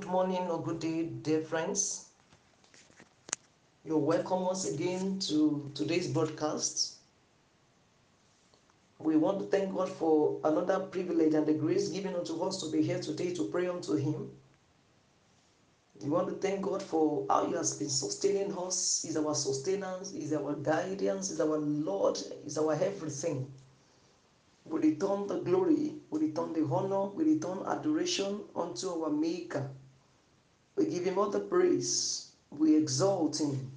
good morning or good day, dear friends. You're welcome once again to today's broadcast. We want to thank God for another privilege and the grace given unto us to be here today to pray unto Him. We want to thank God for how He has been sustaining us, is our sustenance, is our guidance, is our Lord, is our everything. We return the glory, we return the honor, we return adoration unto our Maker. We give Him all the praise, we exalt Him,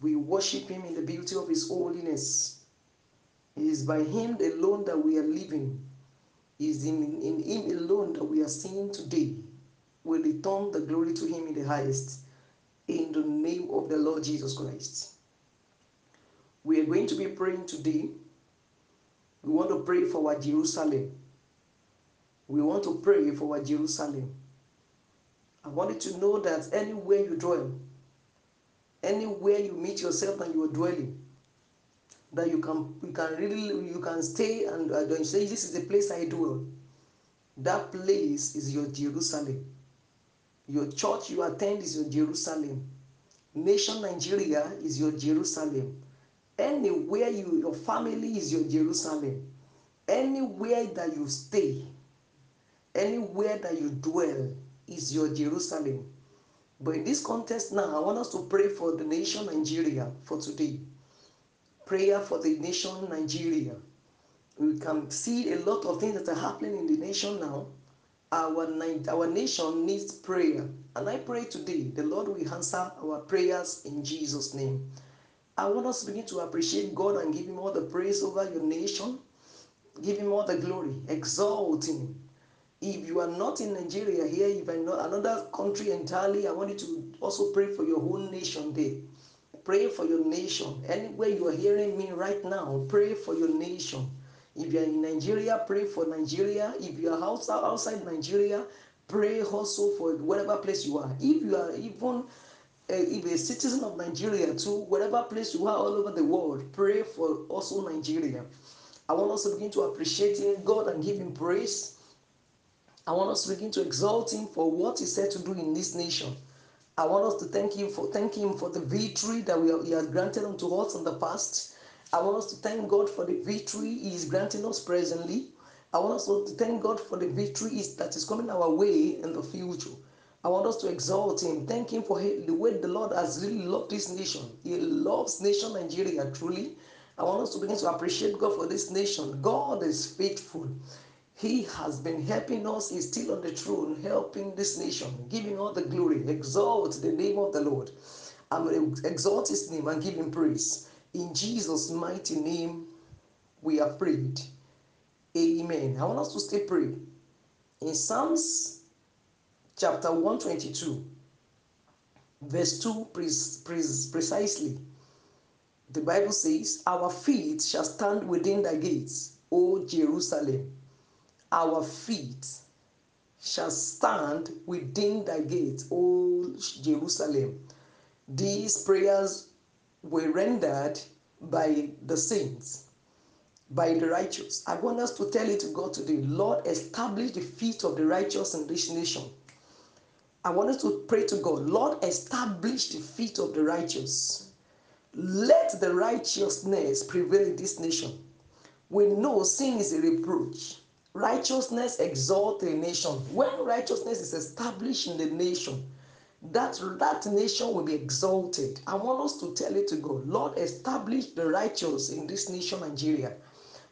we worship Him in the beauty of His holiness. It is by Him alone that we are living, it is in, in Him alone that we are seeing today. We return the glory to Him in the highest, in the name of the Lord Jesus Christ. We are going to be praying today we want to pray for our Jerusalem. We want to pray for our Jerusalem. I want you to know that anywhere you dwell, anywhere you meet yourself and you are dwelling, that you can you can really you can stay and uh, say this is the place I dwell. That place is your Jerusalem. Your church you attend is your Jerusalem. Nation Nigeria is your Jerusalem. Anywhere you your family is your Jerusalem. Anywhere that you stay, anywhere that you dwell is your Jerusalem. But in this context now, I want us to pray for the nation Nigeria for today. Prayer for the nation Nigeria. We can see a lot of things that are happening in the nation now. Our, our nation needs prayer. And I pray today, the Lord will answer our prayers in Jesus' name. I want us to begin to appreciate God and give Him all the praise over your nation. Give Him all the glory. Exalt Him. If you are not in Nigeria here, if I know another country entirely, I want you to also pray for your whole nation there. Pray for your nation. Anywhere you are hearing me right now, pray for your nation. If you are in Nigeria, pray for Nigeria. If you are outside, outside Nigeria, pray also for whatever place you are. If you are even uh, if a citizen of Nigeria too, whatever place you are all over the world, pray for also Nigeria. I want us to begin to appreciate God, and give Him praise. I want us to begin to exalt Him for what He said to do in this nation. I want us to thank Him for thank Him for the victory that we have, He has granted unto us in the past. I want us to thank God for the victory He is granting us presently. I want us to thank God for the victory that is coming our way in the future. I want us to exalt him, thank him for the way the Lord has really loved this nation. He loves nation Nigeria truly. I want us to begin to appreciate God for this nation. God is faithful. He has been helping us. He's still on the throne, helping this nation, giving all the glory. Exalt the name of the Lord. I'm going to exalt his name and give him praise. In Jesus' mighty name, we are prayed. Amen. I want us to stay pray. In Psalms chapter 122, verse 2 precisely. The Bible says, Our feet shall stand within thy gates, O Jerusalem. Our feet shall stand within thy gates, O Jerusalem. These prayers were rendered by the saints, by the righteous. I want us to tell it to God today Lord, establish the feet of the righteous in this nation. I want us to pray to God, Lord, establish the feet of the righteous. Let the righteousness prevail in this nation. We know sin is a reproach. Righteousness exalts a nation. When righteousness is established in the nation, that, that nation will be exalted. I want us to tell it to God, Lord, establish the righteous in this nation, Nigeria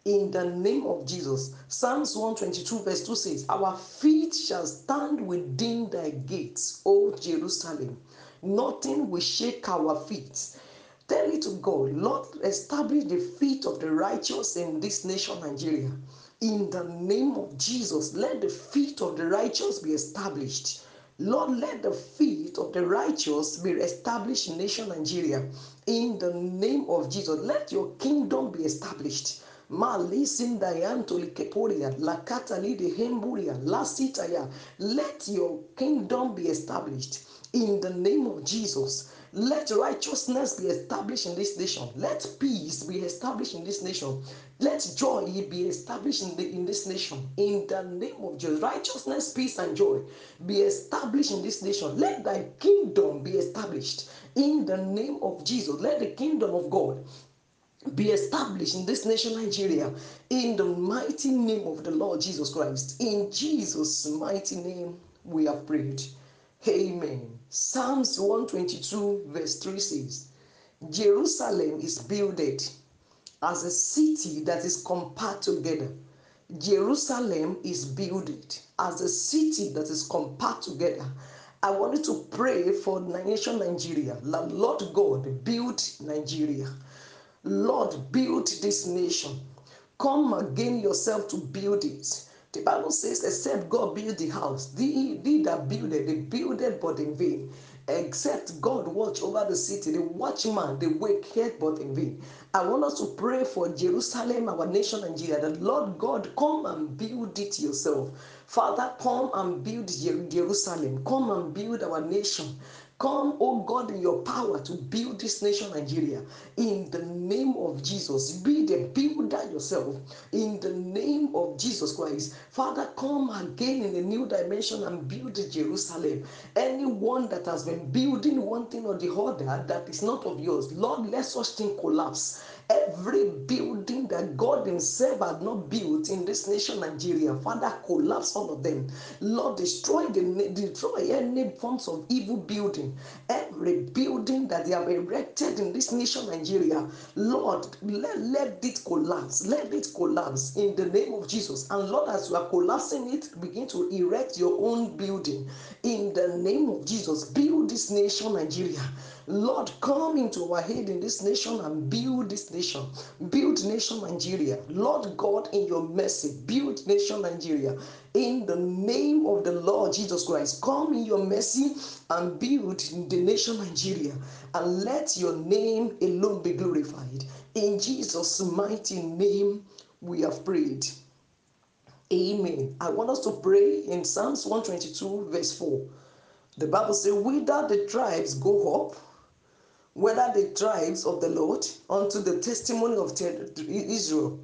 in the name of Jesus. Psalms 122, verse 2 says, Our feet shall stand within thy gates, O Jerusalem. Nothing will shake our feet. Tell it to God, Lord, establish the feet of the righteous in this nation, Nigeria. In the name of Jesus, let the feet of the righteous be established. Lord, let the feet of the righteous be established in nation Nigeria. In the name of Jesus, let your kingdom be established. Let your kingdom be established in the name of Jesus. Let righteousness be established in this nation. Let peace be established in this nation. Let joy be established in, the, in this nation. In the name of Jesus, righteousness, peace, and joy be established in this nation. Let thy kingdom be established in the name of Jesus. Let the kingdom of God be established in this nation, Nigeria, in the mighty name of the Lord Jesus Christ. In Jesus' mighty name, we have prayed. Amen. Psalms 122, verse 3 says, Jerusalem is builded as a city that is compact together. Jerusalem is builded as a city that is compact together. I wanted to pray for nation Nigeria. Lord God, build Nigeria. Lord, build this nation. Come again yourself to build it. The Bible says, except God build the house, they, they that build it, they build it but in vain. Except God watch over the city, the watchman, wake yet but in vain. I want us to pray for Jerusalem, our nation, and Nigeria, that Lord God, come and build it yourself. Father, come and build Jerusalem. Come and build our nation. Come, oh God, in your power to build this nation, Nigeria. In the name of Jesus, be the builder yourself. In the name of Jesus Christ, Father, come again in a new dimension and build Jerusalem. Anyone that has been building one thing or the other that is not of yours, Lord, let such thing collapse. Every building that God Himself had not built in this nation, Nigeria, Father, collapse all of them. Lord, destroy the destroy any forms of evil building, every building that they have erected in this nation, Nigeria. Lord, let, let it collapse. Let it collapse in the name of Jesus. And Lord, as you are collapsing it, begin to erect your own building in the name of Jesus. Build this nation, Nigeria. Lord, come into our head in this nation and build this nation. Build nation Nigeria. Lord God, in your mercy, build nation Nigeria. In the name of the Lord Jesus Christ, come in your mercy and build the nation Nigeria. And let your name alone be glorified. In Jesus' mighty name, we have prayed. Amen. I want us to pray in Psalms 122, verse 4. The Bible says, Whither the tribes go up, whether the tribes of the Lord unto the testimony of Israel,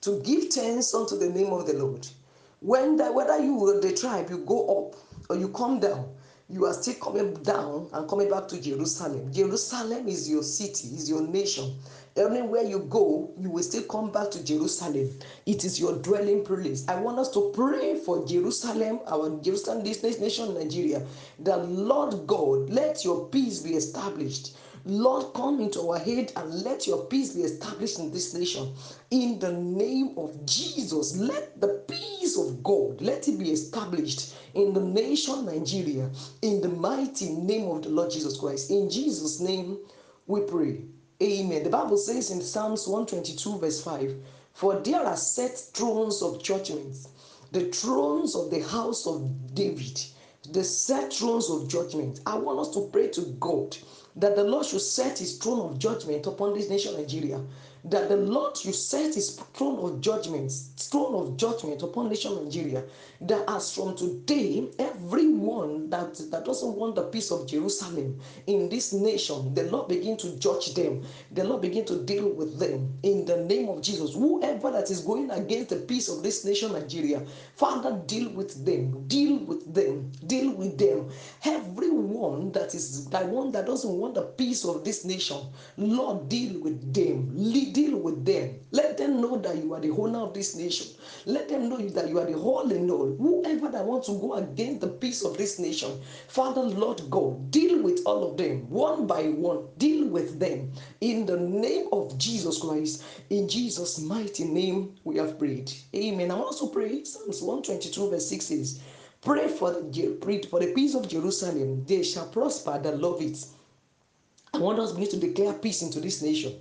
to give thanks unto the name of the Lord. When the, whether you the tribe you go up or you come down, you are still coming down and coming back to Jerusalem. Jerusalem is your city, is your nation. Anywhere you go, you will still come back to Jerusalem. It is your dwelling place. I want us to pray for Jerusalem, our Jerusalem, this nation, Nigeria. That Lord God, let your peace be established. Lord, come into our head and let your peace be established in this nation. In the name of Jesus, let the peace of God, let it be established in the nation Nigeria. In the mighty name of the Lord Jesus Christ. In Jesus' name, we pray. Amen. The Bible says in Psalms 122, verse 5 For there are set thrones of judgment, the thrones of the house of David, the set thrones of judgment. I want us to pray to God that the Lord should set his throne of judgment upon this nation, Nigeria. That the Lord should set his throne of judgment, throne of judgment upon nation Nigeria. That as from today, everyone that, that doesn't want the peace of Jerusalem in this nation, the Lord begin to judge them. The Lord begin to deal with them in the name of Jesus. Whoever that is going against the peace of this nation, Nigeria, Father, deal with them, deal with them, deal with them. Everyone that is that one that doesn't want the peace of this nation, Lord, deal with them, deal with them. Let them know that you are the owner of this nation. Let them know that you are the whole in all. Whoever that wants to go against the peace of this nation, Father, Lord God, deal with all of them one by one. Deal with them in the name of Jesus Christ. In Jesus' mighty name, we have prayed. Amen. I also pray Psalms 122, verse 6 says, Pray for the, pray for the peace of Jerusalem. They shall prosper that love it. I want us begin to declare peace into this nation.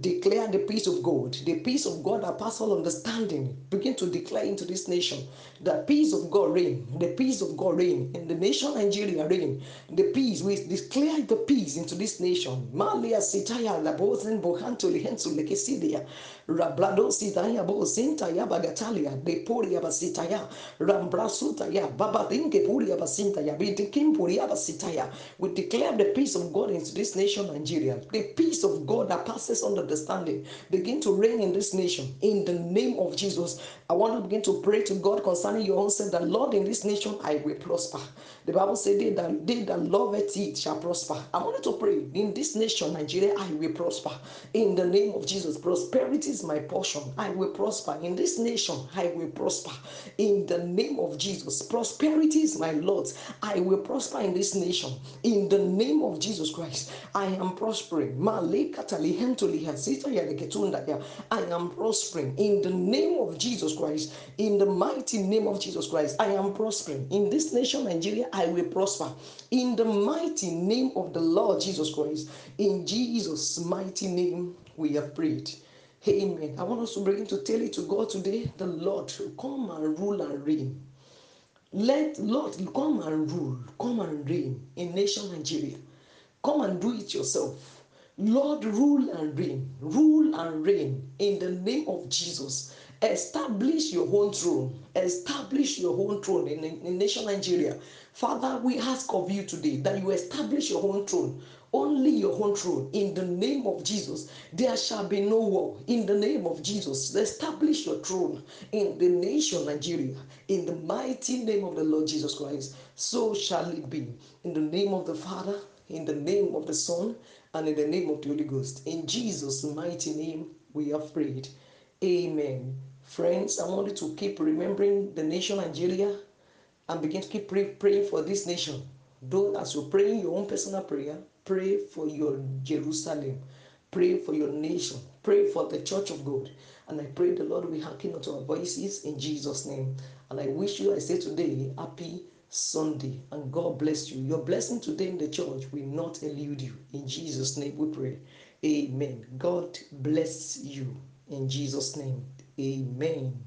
Declare the peace of God, the peace of God that passes all understanding. Begin to declare into this nation the peace of God reign, the peace of God reign in the nation Nigeria reign. The peace we declare the peace into this nation. Malia sitaya labozen bohanto lihensu lekesidia. Rablado sitaya bo sinta ya bagatalia de basitaya. Rambrasuta ya baba dinke puria basinta ya bidikim puria basitaya. We declare the peace of God into this nation Nigeria. The peace of God that passes understanding begin to reign in this nation in the name of Jesus. I want to begin to pray to God concerning your own self that Lord in this nation I will prosper. The Bible said they that they that love it shall prosper. I want to pray in this nation, Nigeria, I will prosper. In the name of Jesus. Prosperity is my portion. I will prosper. In this nation, I will prosper. In the name of Jesus. Prosperity is my Lord. I will prosper in this nation. In the name of Jesus Christ. I am prospering. I am prospering in the name of Jesus Christ. In the mighty name of Jesus Christ, I am prospering. In this nation, Nigeria, I will prosper. In the mighty name of the Lord Jesus Christ. In Jesus' mighty name, we have prayed. Amen. I want us to begin to tell it to God today. The Lord, come and rule and reign. Let Lord come and rule, come and reign in nation Nigeria. Come and do it yourself. Lord, rule and reign, rule and reign in the name of Jesus. Establish your own throne, establish your own throne in, in, in nation Nigeria. Father, we ask of you today that you establish your own throne only your own throne in the name of Jesus. There shall be no war in the name of Jesus. Establish your throne in the nation Nigeria in the mighty name of the Lord Jesus Christ. So shall it be in the name of the Father, in the name of the Son, and in the name of the Holy Ghost. In Jesus' mighty name, we have prayed. Amen. Friends, I want you to keep remembering the nation Nigeria and begin to keep pray, praying for this nation. Though as you're praying your own personal prayer, pray for your Jerusalem, pray for your nation, pray for the church of God. And I pray the Lord will hearken unto our voices in Jesus' name. And I wish you, I say today, happy Sunday. And God bless you. Your blessing today in the church will not elude you. In Jesus' name we pray. Amen. God bless you. In Jesus' name. Amen.